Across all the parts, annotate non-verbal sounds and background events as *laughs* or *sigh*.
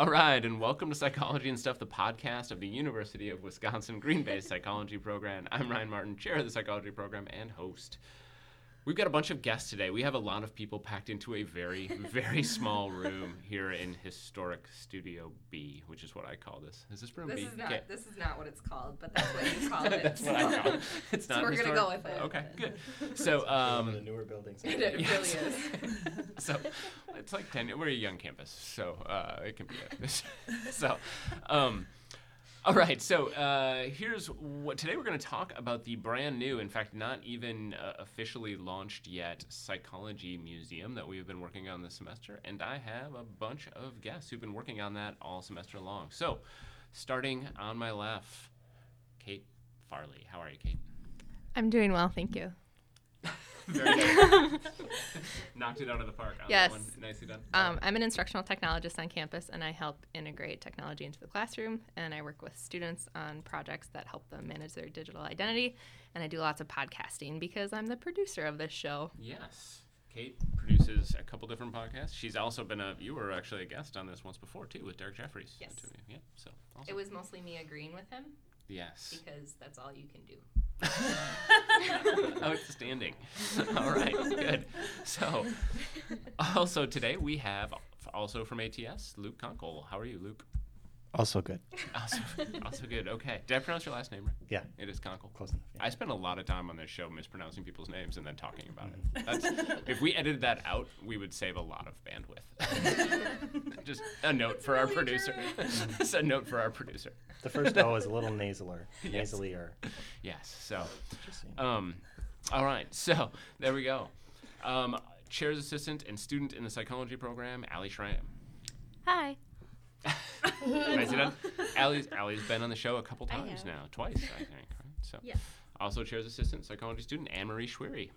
All right, and welcome to Psychology and Stuff, the podcast of the University of Wisconsin Green Bay Psychology Program. I'm Ryan Martin, chair of the psychology program and host. We've got a bunch of guests today. We have a lot of people packed into a very, *laughs* very small room here in historic Studio B, which is what I call this. Is this room B? This B? is not Okay. this is not what it's called, but that's what you call *laughs* it. That's what I call it. *laughs* It's So not we're gonna go with it. Okay, good. So, One of the um, newer buildings. It, it really is. so it's like 10 we're a young campus so uh, it can be a, so um, all right so uh, here's what today we're going to talk about the brand new in fact not even uh, officially launched yet psychology museum that we've been working on this semester and i have a bunch of guests who've been working on that all semester long. So starting on my left kate farley. How are you kate? I'm doing well, thank you. Very good *laughs* knocked it out of the park on Yes. nicely done Um, I'm an instructional technologist on campus, and I help integrate technology into the classroom. And I work with students on projects that help them manage their digital identity. And I do lots of podcasting because I'm the producer of this show. Yes. Kate produces a couple different podcasts. She's also been a you were actually a guest on this once before too with Derek Jeffries. Yes. Yeah. So awesome. It was mostly me agreeing with him yes. because that's all you can do. *laughs* Oh, Outstanding. *laughs* All right. Good. So also today we have also from ATS Luke Conkle. How are you, Luke? Also good. Also, also good. Okay. Did I pronounce your last name right? Yeah, It is Conkle. close enough. Yeah. I spend a lot of time on this show mispronouncing people's names and then talking about it. That's, if we edited that out, we would save a lot of bandwidth. *laughs* Just a note for our producer. Just a note for our producer. The first O is a little nasaler, Yes. nasally or Yes. So, just um, all right. So there we go. Um, chair's assistant and student in the psychology program, Ali Schramm. Hi. Nicely done. *laughs* Allie's, Allie's been on the show a couple times now, twice, I think. Right? So, Yes. also chair's assistant psychology student Anne Marie Schwery.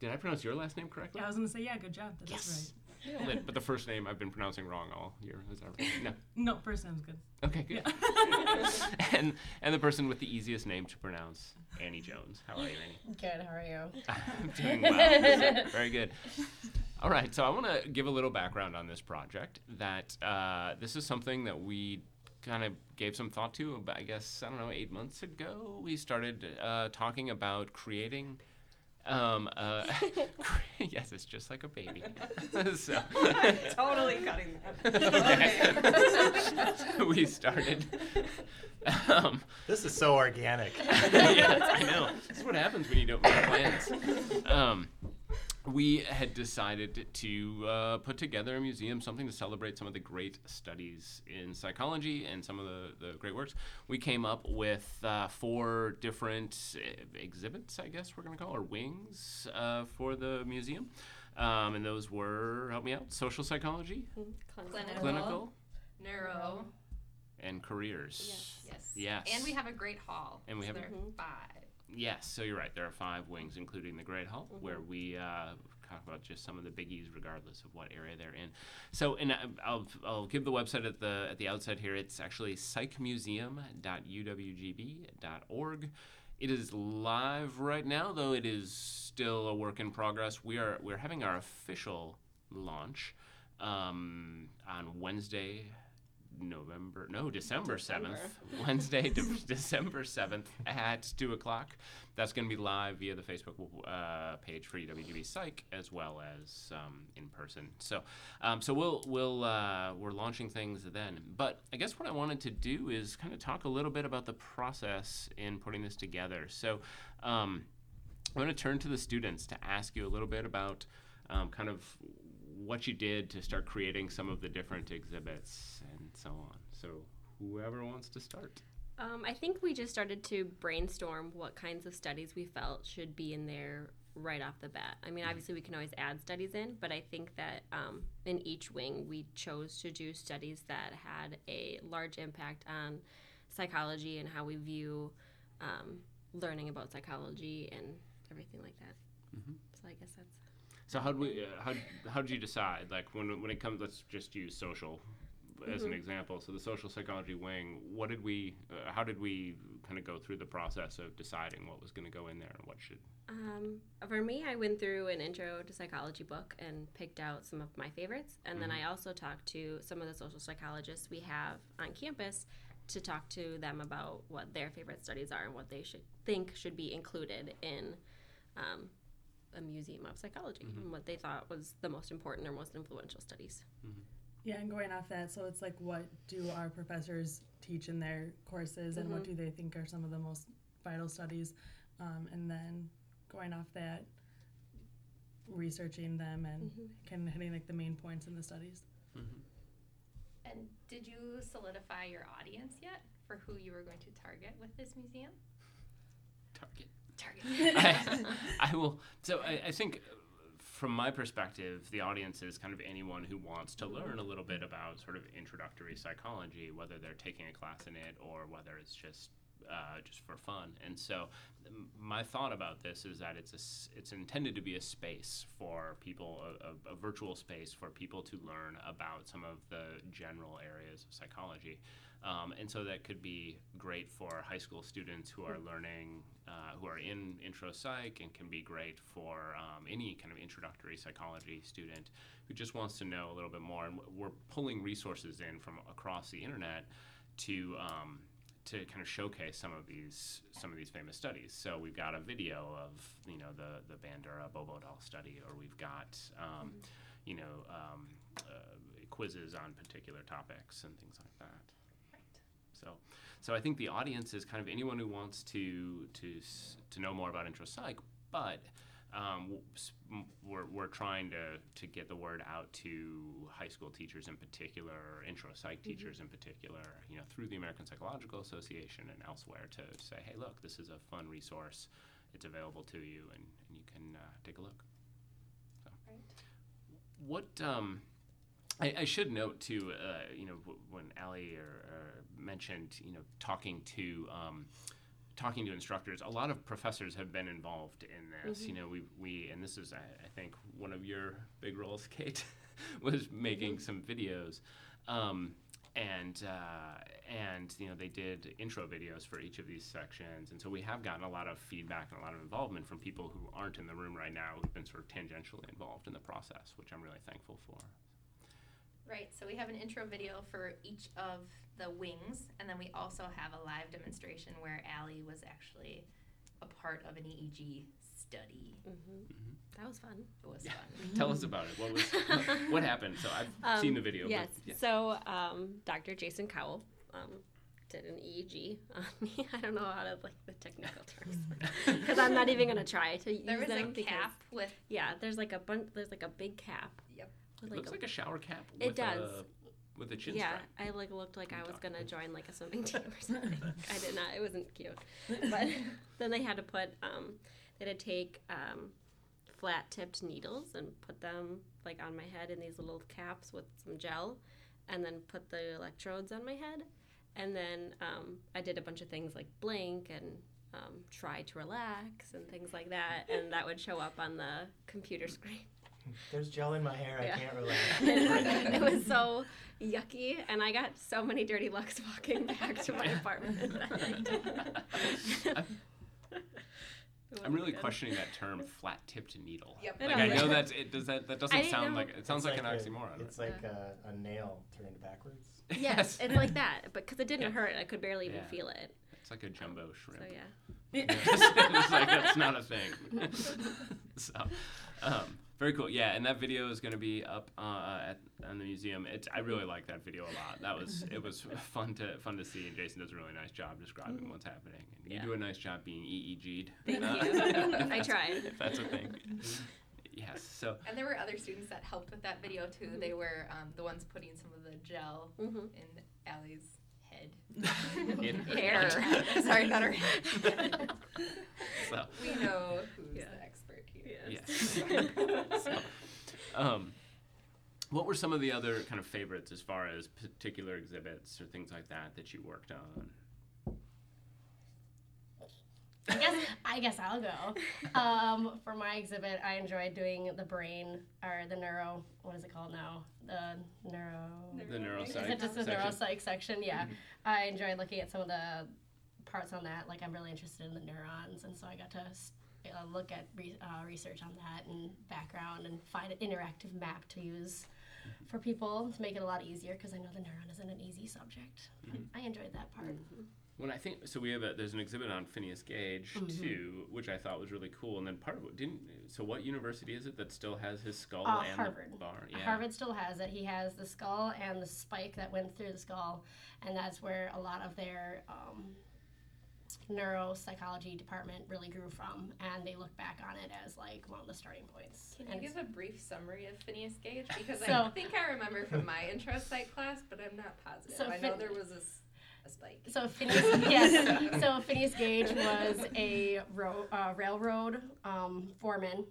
Did I pronounce your last name correctly? Yeah, I was gonna say yeah, good job. That is Yes. Nailed it. But the first name I've been pronouncing wrong all year. Is that right? No. *laughs* No, first name's good. Okay, good. *laughs* and and the person with the easiest name to pronounce, Annie Jones. How are you, Annie? Good. How are you? I'm doing well. Very good. All right, so I want to give a little background on this project. That uh, this is something that we kind of gave some thought to. About, I guess I don't know, eight months ago, we started uh, talking about creating. Um, uh, *laughs* *laughs* yes, it's just like a baby. *laughs* so, totally cutting okay. we started. Um, This is so organic. yes, I know. This is what happens when you don't make plans. Um, we had decided to uh, put together a museum, something to celebrate some of the great studies in psychology and some of the, the great works. We came up with uh, four different uh, exhibits, I guess we're going to call, or wings uh, for the museum. Um, and those were, help me out, social psychology, Clinical. clinical, Neuro. and careers. Yes. Yes. Yes. And we have a great hall. And we so have a- there are five. Yes, so you're right. There are five wings, including the Great Hall, where we uh, talk about just some of the biggies, regardless of what area they're in. So, and I- I'll, I'll give the website at the at the outset here. It's actually psychmuseum.uwgb.org. It is live right now, though it is still a work in progress. We are we're having our official launch um, on Wednesday, November, no, December seventh, *laughs* Wednesday, de- December seventh at two o'clock. That's going to be live via the Facebook uh, page for UWGB Psych as well as um, in person. So, um, so we'll we'll uh, we're launching things then. But I guess what I wanted to do is kind of talk a little bit about the process in putting this together. So. Um, I'm going to turn to the students to ask you a little bit about um, kind of what you did to start creating some of the different exhibits so on. So, whoever wants to start. Um, I think we just started to brainstorm what kinds of studies we felt should be in there right off the bat. I mean, obviously, we can always add studies in, but I think that um, in each wing, we chose to do studies that had a large impact on psychology and how we view um, learning about psychology and everything like that. Mhm. So I guess that's. So, how do we? Uh, how how did you decide? Like when when it comes, let's just use social as an example. So the social psychology wing, what did we, uh, how did we kind of go through the process of deciding what was going to go in there and what should? Um, for me, I went through an intro to psychology book and picked out some of my favorites. And then I also talked to some of the social psychologists we have on campus to talk to them about what their favorite studies are and what they should think should be included in um, a museum of psychology and what they thought was the most important or most influential studies. Yeah, and going off that, so it's like, what do our professors teach in their courses, and what mm-hmm. do they think are some of the most vital studies? Um, and then going off that, researching them and mm-hmm. kind of hitting like the main points in the studies. Mm-hmm. And did you solidify your audience yet for who you were going to target with this museum? Target. Target. *laughs* *laughs* I, I will. So I, I think, from my perspective, the audience is kind of anyone who wants to learn a little bit about sort of introductory psychology, whether they're taking a class in it or whether it's just uh, just for fun. And so, my thought about this is that it's a it's intended to be a space for people, a, a, a virtual space for people to learn about some of the general areas of psychology. Um, and so that could be great for high school students who are learning, uh, who are in intro psych, and can be great for um, any kind of introductory psychology student who just wants to know a little bit more. And we're pulling resources in from across the internet to um, to kind of showcase some of these some of these famous studies. So we've got a video of you know the the Bandura Bobo doll study, or we've got um, you know um, uh, quizzes on particular topics and things like that. So, so I think the audience is kind of anyone who wants to to to know more about intro psych, but um, w- s- m- we're, we're trying to, to get the word out to high school teachers in particular, or intro psych teachers in particular, you know, through the American Psychological Association and elsewhere to, to say, hey, look, this is a fun resource. It's available to you, and, and you can uh, take a look. So. What um, I, I should note too, uh, you know, w- when Ali or, or mentioned, you know, talking to um, talking to instructors, a lot of professors have been involved in this. You know, we we and this is I, I think one of your big roles, *laughs* Kate, was making some videos. Um, and uh, and you know they did intro videos for each of these sections, and so we have gotten a lot of feedback and a lot of involvement from people who aren't in the room right now who've been sort of tangentially involved in the process, which I'm really thankful for. Right, so we have an intro video for each of the wings, and then we also have a live demonstration where Allie was actually a part of an EEG study. That was fun. It was Yeah. fun. *laughs* Tell us about it. What was *laughs* what, what happened? So I've Um, seen the video. Yes. But, yeah. So um, Dr. Jason Cowell um, did an EEG on me. *laughs* I don't know how to like the technical terms because I'm not even gonna try to use them. There was a them. because- cap with yeah, there's like a bunch. There's like a big cap. With looks a- like a shower cap. It with does. A, with a chin strap. yeah, strap. I like looked like I was gonna join like a swimming *laughs* team or something. I did not. It wasn't cute. But *laughs* then they had to put um, they had to take um, flat tipped needles and put them like on my head in these little caps with some gel, and then put the electrodes on my head, and then um, I did a bunch of things like blink and. Um, try to relax and things like that, and that would show up on the computer screen. There's gel in my hair. Yeah. I can't *laughs* relax. it was so yucky, and I got so many dirty looks walking back to my apartment. *laughs* I'm, I'm really good. questioning that term, flat-tipped needle. Yep. Like I I know. know that it does that that doesn't didn't sound know- like it sounds It's like, an a- oxymoron. It's like a, a nail turned backwards. Yes, *laughs* it's like that, but because it didn't Yeah. hurt, I could barely even Yeah. feel it. It's like a jumbo shrimp. So yeah. it's like that's not a thing. so, um, very cool. Yeah, and that video is going to be up uh, at on the museum. It's I really like that video a lot. That was it was *laughs* fun to fun to see, and Jason does a really nice job describing what's happening. And you Mm-hmm. Do a nice job being EEG'd. Thank Uh, *laughs* you. *laughs* I that's- tried. If that's a thing. Yes. So And there were other students that helped with that video too. They were um, the ones putting some of the gel hmm in Allie's head. In her hair. Sorry, not her head. So. we know who's Yeah. the expert here. Yes. *laughs* so, um, what were some of the other kind of favorites as far as particular exhibits or things like that that you worked on? I guess I guess I'll go. Um, for my exhibit, I enjoyed doing the brain or the neuro. What is it called now? The neuro. The Is it just the section. neuropsych section? Yeah. I enjoyed looking at some of the parts on that. Like I'm really interested in the neurons, and so I got to s- uh, look at re- uh, research on that and background and find an interactive map to use for people to make it a lot easier because I know the neuron isn't an easy subject. I enjoyed that part. When I think so, we have a there's an exhibit on Phineas Gage Mm-hmm. too, which I thought was really cool. And then part of it didn't. So what university is it that still has his skull Uh, and Harvard. the bar? Yeah. Harvard still has it. He has the skull and the spike that went through the skull, and that's where a lot of their um, neuropsychology department really grew from. And they look back on it as like one of the starting points. Can you give a brief summary of Phineas Gage? *laughs* Because I So- think I remember from my intro psych class, but I'm not positive. So I know there was a spike. So *laughs* Phineas, yes. So Phineas Gage was a ro- uh, railroad um, foreman,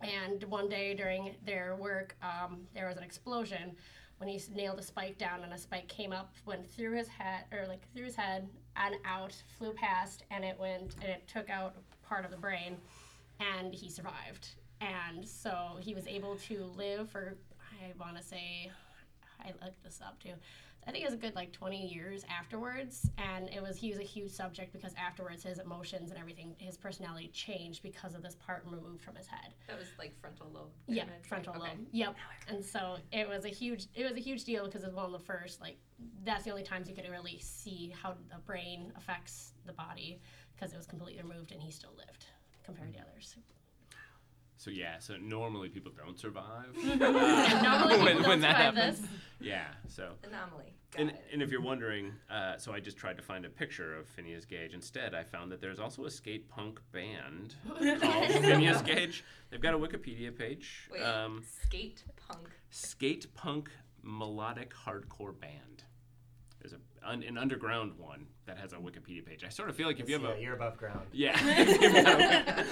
and one day during their work, um, there was an explosion when he nailed a spike down, and a spike came up, went through his head, or like through his head and out, flew past, and it went and it took out part of the brain, and he survived. And so he was able to live for, I want to say, I looked this up too. I think it was a good like 20 years afterwards, and it was he was a huge subject because afterwards his emotions and everything, his personality changed because of this part removed from his head. That was like frontal lobe. Yeah, frontal right? Okay. lobe. Yep. And so it was a huge it was a huge deal because it was one of the first like that's the only times you could really see how the brain affects the body because it was completely removed and he still lived compared to others. So yeah. So normally people don't survive. *laughs* Normally when, don't when that survive happens. this. Yeah. So. Anomaly. Got And, it. and if you're wondering, uh, so I just tried to find a picture of Phineas Gage. Instead, I found that there's also a skate punk band *laughs* called Phineas Gage. They've got a Wikipedia page. Wait, Um, skate punk. skate punk melodic hardcore band. There's a, un, an underground one that has a Wikipedia page. I sort of feel like if you have yeah, a you're above ground. yeah.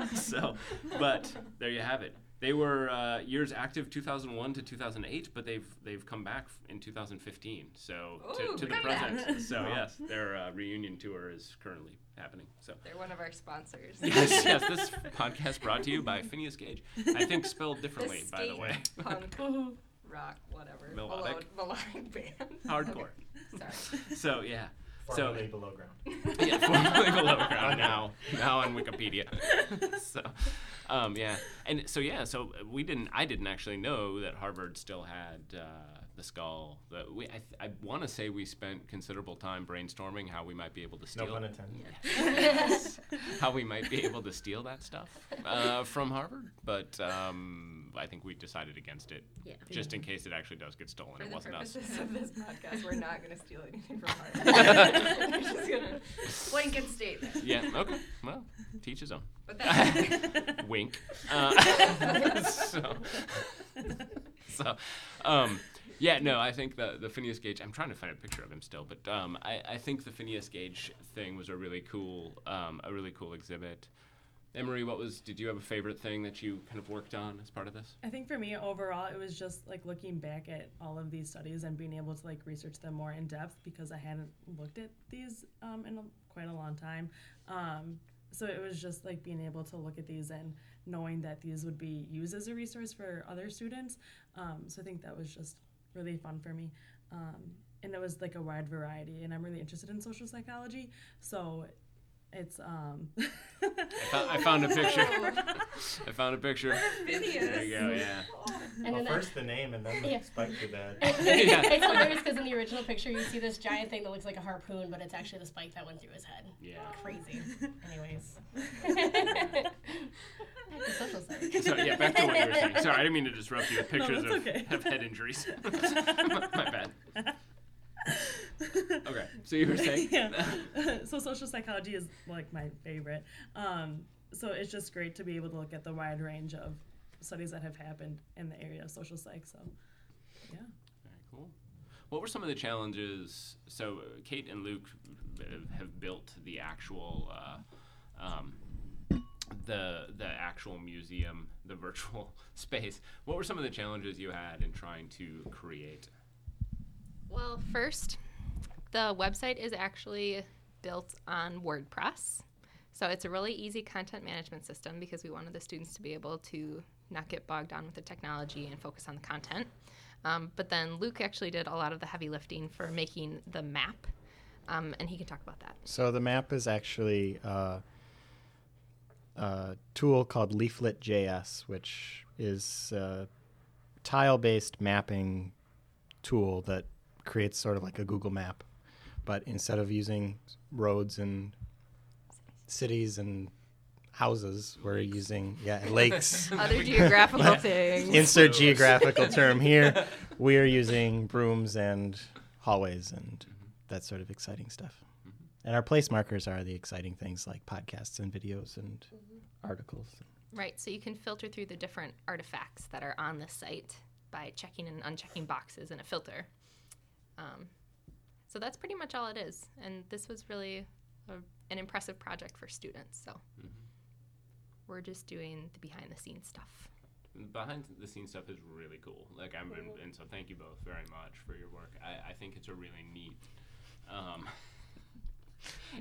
*laughs* *laughs* *laughs* so, but there you have it. They were uh, years active 2001 to 2008, but they've they've come back in 2015. So to, Ooh, to the good present. So yes, their uh, reunion tour is currently happening. So They're one of our sponsors. yes, yes, this podcast brought to you by Phineas Gage. I think spelled differently, The by the skate way. Punk rock, whatever. Melodic. Melodic, melodic *laughs* band. Hardcore. *laughs* Sorry. So yeah. Formerly below ground. *laughs* yeah, formerly below ground now, now on Wikipedia. so, um, yeah, and so yeah, so we didn't. I didn't actually know that Harvard still had uh, the skull. The, we, I, I want to say we spent considerable time brainstorming how we might be able to steal. No steal. pun intended. Yes. *laughs* how we might be able to steal that stuff uh, from Harvard, but um, I think we decided against it, Yeah. just in case it actually does get stolen. For it wasn't us. For the purposes of this podcast, we're not going to steal anything from Harvard. *laughs* we're just going to blanket statement. Yeah. Okay. Well, teach his own. But that's *laughs* Wink. Uh, so, so, um, yeah, no, I think the the Phineas Gage. I'm trying to find a picture of him still, but um, I, I think the Phineas Gage thing was a really cool, um, a really cool exhibit. Anne Marie, what was? Did you have a favorite thing that you kind of worked on as part of this? I think for me overall, it was just like looking back at all of these studies and being able to like research them more in depth because I hadn't looked at these um, in a, quite a long time. Um, so it was just like being able to look at these and knowing that these would be used as a resource for other students. Um, so I think that was just really fun for me. Um, and it was like a wide variety, and I'm really interested in social psychology. So it's um. *laughs* I found, I found a picture. *laughs* I found a picture. Phineas. There you go. Yeah. And well, then first the name and then the Yeah. spike too bad. *laughs* Yeah. it's hilarious because in the original picture you see this giant thing that looks like a harpoon, but it's actually the spike that went through his head. Yeah. Crazy. Anyways. Social psych. *laughs* So yeah, back to what you were saying. Sorry, I didn't mean to disrupt you *laughs* with pictures that's of, okay. of head injuries. *laughs* My bad. Okay, so you were saying? yeah. so social psychology is like my favorite. Um, so it's just great to be able to look at the wide range of studies that have happened in the area of social psych. So, yeah. Very cool. What were some of the challenges? So uh, Kate and Luke uh, have built the actual, uh, um, the the actual museum, the virtual *laughs* space. What were some of the challenges you had in trying to create? Well, first, the website is actually built on WordPress. So it's a really easy content management system because we wanted the students to be able to not get bogged down with the technology and focus on the content. Um, but then Luke actually did a lot of the heavy lifting for making the map, um, and he can talk about that. So the map is actually uh, a tool called Leaflet.js, which is a tile-based mapping tool that creates sort of like a Google map, but instead of using roads and cities and houses, we're using yeah *laughs* lakes. Other geographical *laughs* things. Insert geographical term here. *laughs* We are using brooms and hallways and that sort of exciting stuff. And our place markers are the exciting things like podcasts and videos and articles. Right, so you can filter through the different artifacts that are on the site by checking and unchecking boxes in a filter. Um, so that's pretty much all it is. And this was really a, an impressive project for students. So we're just doing the behind the scenes stuff. behind the scenes stuff is really cool. Like I'm, and, and so thank you both very much for your work. I, I think it's a really neat. Um,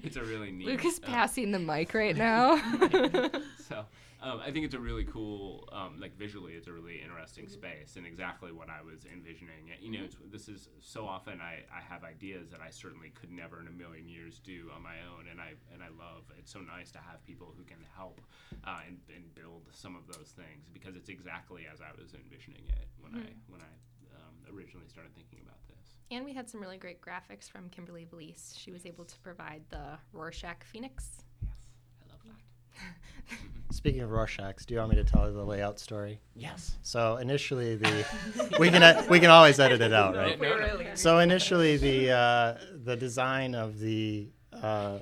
it's a really neat. Luke is uh, passing the mic right *laughs* now. *laughs* so um, I think it's a really cool, um, like visually, it's a really interesting space and exactly what I was envisioning. You know, it's, this is so often I, I have ideas that I certainly could never in a million years do on my own, and I and I love. It's so nice to have people who can help uh, and, and build some of those things because it's exactly as I was envisioning it when I when I um, originally started thinking about this. And we had some really great graphics from Kimberly Valise. She was able to provide the Rorschach Phoenix. Yes, I love that. *laughs* Speaking of Rorschachs, do you want me to tell the layout story? Yes. So initially, the *laughs* we can uh, we can always edit it out, right? *laughs* No, no. Really? So initially, the uh, the design of the uh,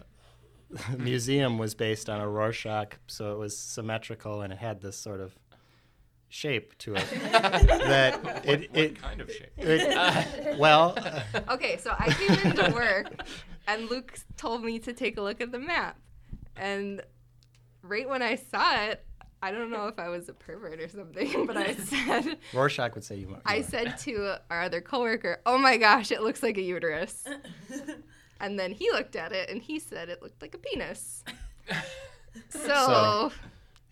museum was based on a Rorschach, so it was symmetrical and it had this sort of shape to it *laughs* that it What it, kind of shape? it *laughs* well Okay, so I came into *laughs* work and Luke told me to take a look at the map. And right when I saw it, I don't know if I was a pervert or something, but I said Rorschach would say you. you I said to our other coworker, "Oh my gosh, it looks like a uterus." and then he looked at it and he said it looked like a penis. So, So-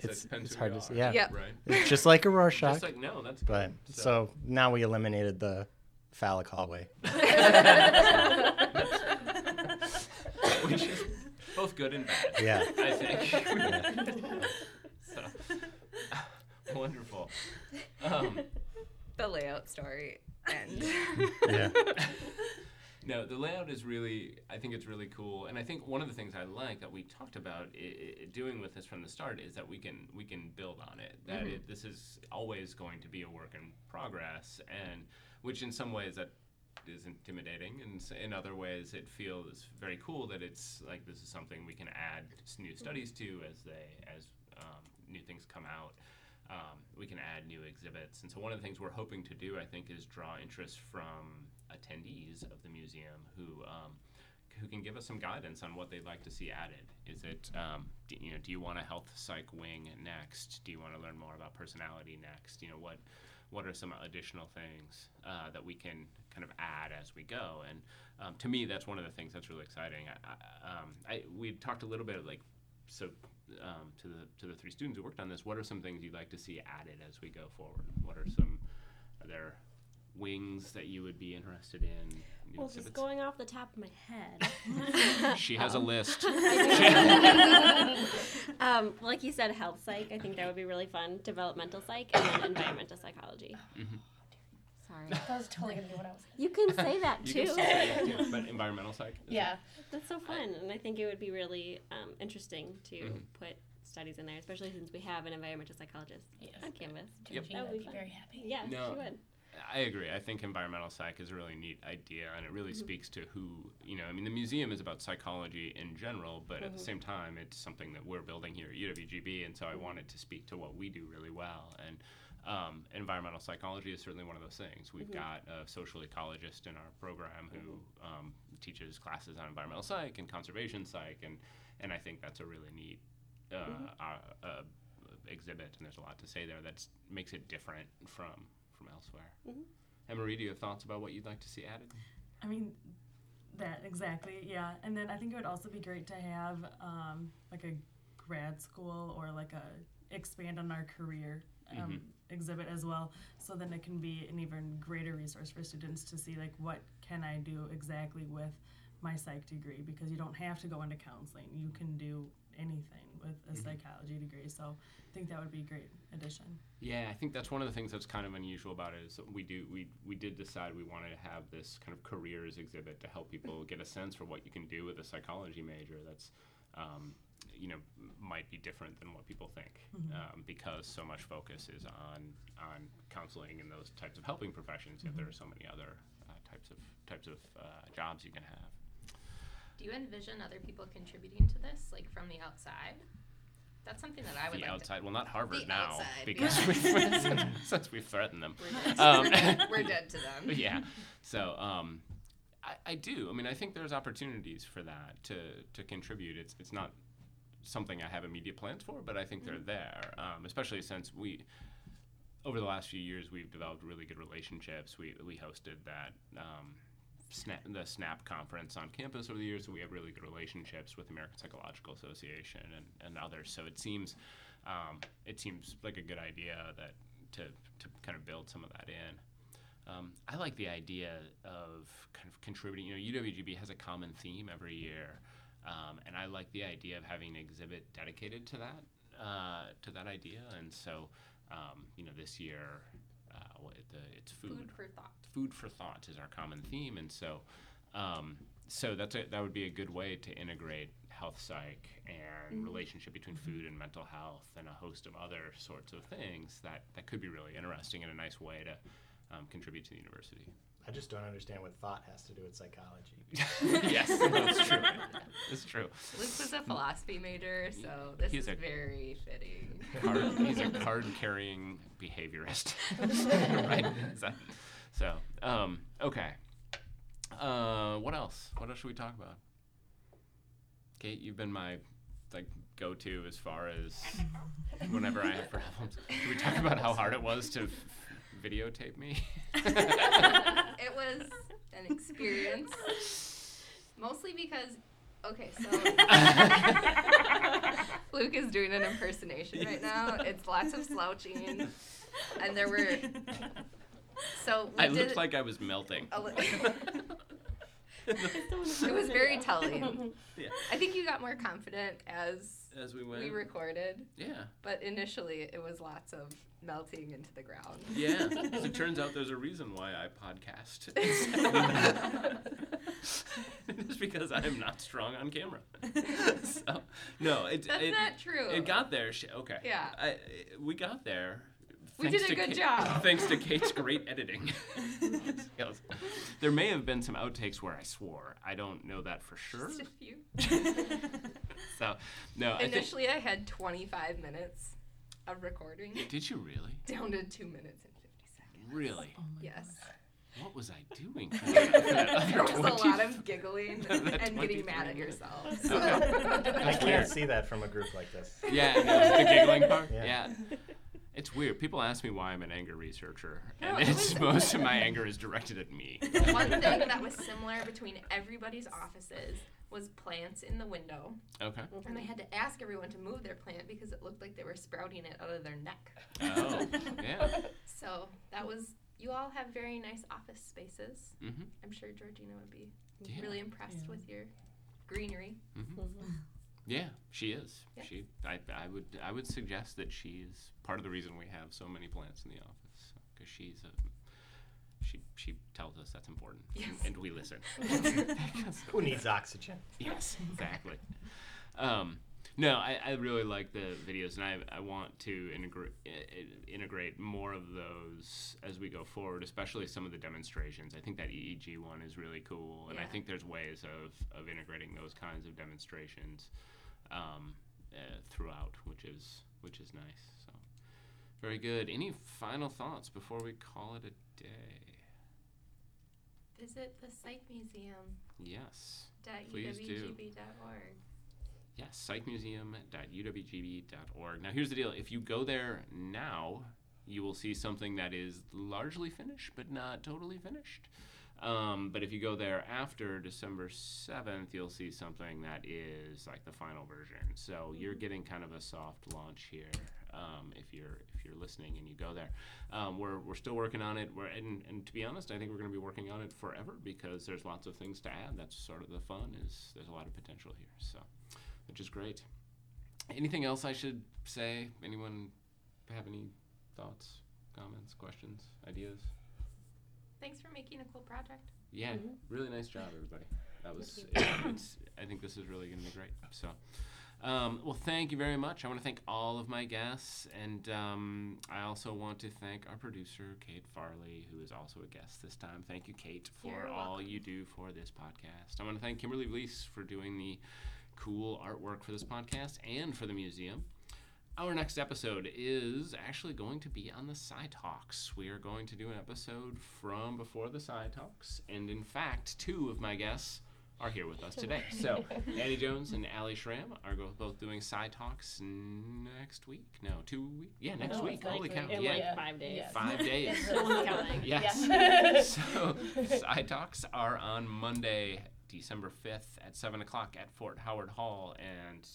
So it's it it's hard to see. are, Yeah, Yep. Right. it's just like a Rorschach. Just like no, that's but good. so now we eliminated the phallic hallway. *laughs* *laughs* which is both good and bad. Yeah. I think. *laughs* so, wonderful. Um, the layout story and Yeah. No, the layout is really. I think it's really cool, and I think one of the things I like that we talked about I- I- doing with this from the start is that we can we can build on it. That it, this is always going to be a work in progress, and which in some ways that is intimidating, and in other ways it feels very cool that it's like this is something we can add new studies to as they as um, new things come out. Um, we can add new exhibits, and so one of the things we're hoping to do, I think, is draw interest from attendees of the museum who um, who can give us some guidance on what they'd like to see added. Is it, um, do, you know, do you want a health psych wing next? Do you want to learn more about personality next? You know, what what are some additional things uh, that we can kind of add as we go? And um, to me, that's one of the things that's really exciting. I, I, um, I, we talked a little bit of like so um, to the to the three students who worked on this. What are some things you'd like to see added as we go forward? What are some are there wings that you would be interested in? Well, just going off the top of my head. *laughs* She has a list. *laughs* *laughs* um, like you said, health psych. I think that would be really fun. Developmental psych and then *coughs* environmental psychology. Sorry. *laughs* That was totally gonna be what I was. You can say that You too. can still say it too, *laughs* but environmental psych. is Yeah. That's so fun, and I think it would be really um, interesting to Mhm. put studies in there, especially since we have an environmental psychologist Yes. on campus. Yep. That would would be be fun. very happy. Yeah, No. she would. I agree. I think environmental psych is a really neat idea, and it really speaks to who you know. I mean, the museum is about psychology in general, but at the same time, it's something that we're building here at UWGB, and so I wanted to speak to what we do really well. And um, environmental psychology is certainly one of those things. We've got a social ecologist in our program who um, teaches classes on environmental psych and conservation psych, and and I think that's a really neat uh, uh, uh, exhibit, and there's a lot to say there that makes it different from from elsewhere. Anne Marie, do you have thoughts about what you'd like to see added? I mean, that exactly, yeah. And then I think it would also be great to have um, like a grad school or like a expand on our career um, exhibit as well. So then it can be an even greater resource for students to see like what can i do exactly with my psych degree? Because you don't have to go into counseling. You can do anything with a psychology degree. So i think that would be a great addition. Yeah, I think that's one of the things that's kind of unusual about it is we do we we did decide we wanted to have this kind of careers exhibit to help people get a sense for what you can do with a psychology major that's um, you know might be different than what people think um, because so much focus is on on counseling and those types of helping professions yet there are so many other uh, types of types of uh, jobs you can have. Do you envision other people contributing to this, like from the outside? That's something that I would the like outside, well, not Harvard The now outside, because yeah. we've, *laughs* since, *laughs* since we've threatened them. We're dead, Um, *laughs* we're dead to them. yeah. So um, I, I do. I mean, I think there's opportunities for that to to contribute. It's it's not something I have immediate plans for, but I think they're there. Um, especially since we over the last few years we've developed really good relationships. We we hosted that. Um, Snap, the SNAP conference on campus over the years, so we have really good relationships with the American Psychological Association and, and others. So it seems um, it seems like a good idea that to, to kind of build some of that in. Um, I like the idea of kind of contributing. You know, UWGB has a common theme every year, um, and I like the idea of having an exhibit dedicated to that uh, to that idea. And so, um, you know, this year, uh, what, the, it's food. food for thought. Food for thought is our common theme, and so, um, so that's a, that would be a good way to integrate health psych and relationship between food and mental health and a host of other sorts of things that that could be really interesting and a nice way to um, contribute to the university. I just don't understand what thought has to do with psychology. *laughs* *laughs* yes, that's true. It's true. Luke was a philosophy major, so this He's is a- very fitting. Card, he's a *laughs* card-carrying behaviorist, right? Is that- so, um, okay. Uh, what else? What else should we talk about? Kate, you've been my like go-to as far as whenever I have problems. Should we talk about how hard it was to f- videotape me? *laughs* it was an experience. Mostly because, okay, so *laughs* Luke is doing an impersonation right now. It's lots of slouching, and there were. So we I did looked like I was melting. a li- it was *laughs* very telling. Yeah. I think you got more confident as As we went. we recorded, yeah. but initially it was lots of melting into the ground. Yeah. *laughs* As it turns out, there's a reason why I podcast. *laughs* it's because I am not strong on camera. so, no, it, That's it, not true. it got there. Okay. Yeah. I, we got there. We did a good Kate- job. *laughs* Thanks to Kate's great editing. *laughs* skills. there may have been some outtakes where I swore. I don't know that for sure. Just a few. *laughs* So, no, I think. Initially, I had 25 minutes of recording, Did you really? down to two minutes and 50 seconds. Really? Oh yes. What was I doing? for that- for that other There was a lot of giggling and getting mad at minutes. yourself. So. I can't see that from a group like this. Yeah, no, the giggling part. Yeah. Yeah. It's weird. People ask me why I'm an anger researcher, and it it's *laughs* most of my anger is directed at me. One thing *laughs* that was similar between everybody's offices was plants in the window. Okay. And I had to ask everyone to move their plant because it looked like they were sprouting it out of their neck. Oh, yeah. *laughs* So that was, you all have very nice office spaces. Mm-hmm. I'm sure Georgina would be Yeah. really impressed Yeah. with your greenery. Yeah, she is. Yeah. She. I. I would. I would suggest that she is part of the reason we have so many plants in the office because she's a. She. She tells us that's important, Yes. and we listen. *laughs* Who needs oxygen? Yes, exactly. um, no, I, I really like the videos, and I, I want to integrate integrate more of those as we go forward, especially some of the demonstrations. I think that EEG one is really cool, and I think there's ways of, of integrating those kinds of demonstrations um, uh, throughout, which is which is nice. So, very good. Any final thoughts before we call it a day? Visit the Psych Museum. Yes. Please do. Yes, psychmuseum.uwgb.org. Now, here's the deal if you go there now, you will see something that is largely finished, but not totally finished. Um, but if you go there after December 7th, you'll see something that is like the final version. So you're getting kind of a soft launch here. Um, if you're if you're listening and you go there, um, we're, we're still working on it. We're and, and to be honest, I think we're going to be working on it forever because there's lots of things to add. That's sort of the fun. Is there's a lot of potential here. So, which is great. Anything else I should say? Anyone have any thoughts, comments, questions, ideas? Thanks for making a cool project. Yeah, Mhm. really nice job, everybody. That was. It, it's. I think this is really going to be great. So, um, well, thank you very much. I want to thank all of my guests, and um, I also want to thank our producer, Kate Farley, who is also a guest this time. Thank you, Kate, for You're all welcome. you do for this podcast. I want to thank Kimberly Lease for doing the cool artwork for this podcast and for the museum. Our next episode is actually going to be on the Psych Talks. We are going to do an episode from before the Psych Talks, and in fact, two of my guests are here with us today. So, *laughs* Annie Jones and Ali Schramm are both doing Psych Talks next week. No, two weeks. Yeah, next No, week. it's next Holy cow! In Yeah, like Like five days. Yes. five *laughs* days. No one's counting. Yes. *laughs* so, Psych Talks are on Monday, December 5th at 7 o'clock at Fort Howard Hall. And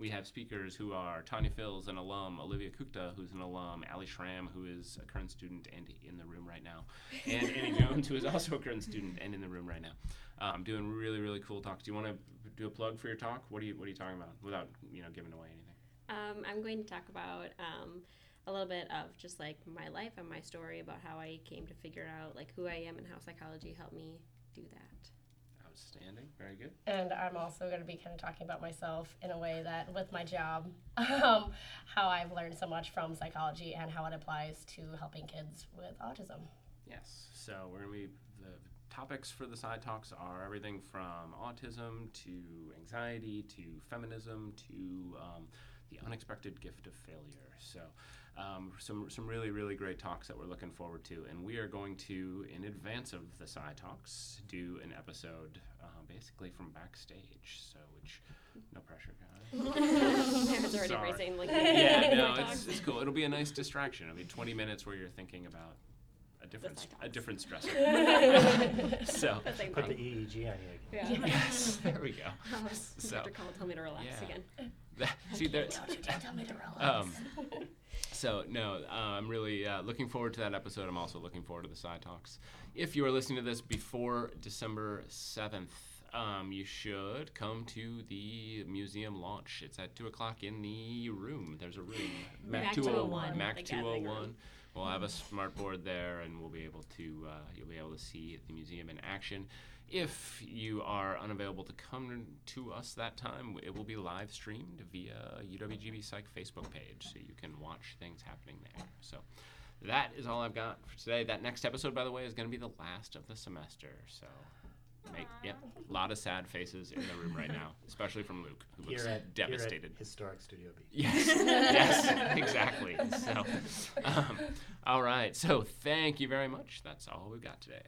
we have speakers who are Tanya Fills, an alum, Olivia Kukta, who's an alum, Ali Schramm, who is a current student and in the room right now, and *laughs* Annie Jones, who is also a current student and in the room right now. Um, doing really, really cool talks. Do you want to do a plug for your talk? What are you What are you talking about without you know giving away anything? Um, I'm going to talk about um, a little bit of just like my life and my story about how I came to figure out like who I am and how psychology helped me do that. Outstanding. Very good. And I'm also going to be kind of talking about myself in a way that, with my job, *laughs* um, how I've learned so much from psychology and how it applies to helping kids with autism. Yes. So we're gonna be the topics for the Psych Talks are everything from autism to anxiety to feminism to um, the unexpected gift of failure. So. Um, some some really really great talks that we're looking forward to, and we are going to, in advance of the Psych Talks, do an episode uh, basically from backstage. So, which no pressure, guys. *laughs* Parents already Sorry. racing like yeah, no, *laughs* it's, it's cool. It'll be a nice distraction. I mean, 20 minutes where you're thinking about a different a different *laughs* stressor. so, the Put the. EEG on you. Yeah. yes, there we go. So, Dr. Cowell tell me to relax yeah. again. that, see, there, Don't you tell me to relax. um, so no, uh, I'm really uh, looking forward to that episode. I'm also looking forward to the Psych Talks. If you are listening to this before December 7th, um, you should come to the museum launch. It's at two o'clock in the room. There's a room. Mac 201. 201, Mac 201. We'll have a smart board there, and we'll be able to. Uh, you'll be able to see the museum in action. If you are unavailable to come to us that time, it will be live streamed via UWGB Psych Facebook page, so you can watch things happening there. So that is all I've got for today. That next episode, by the way, is going to be the last of the semester. So, make yep, a lot of sad faces in the room right now, especially from Luke, who looks at, devastated. Here at Historic Studio B. Yes, *laughs* yes, exactly. So, um, all right. So, thank you very much. That's all we've got today.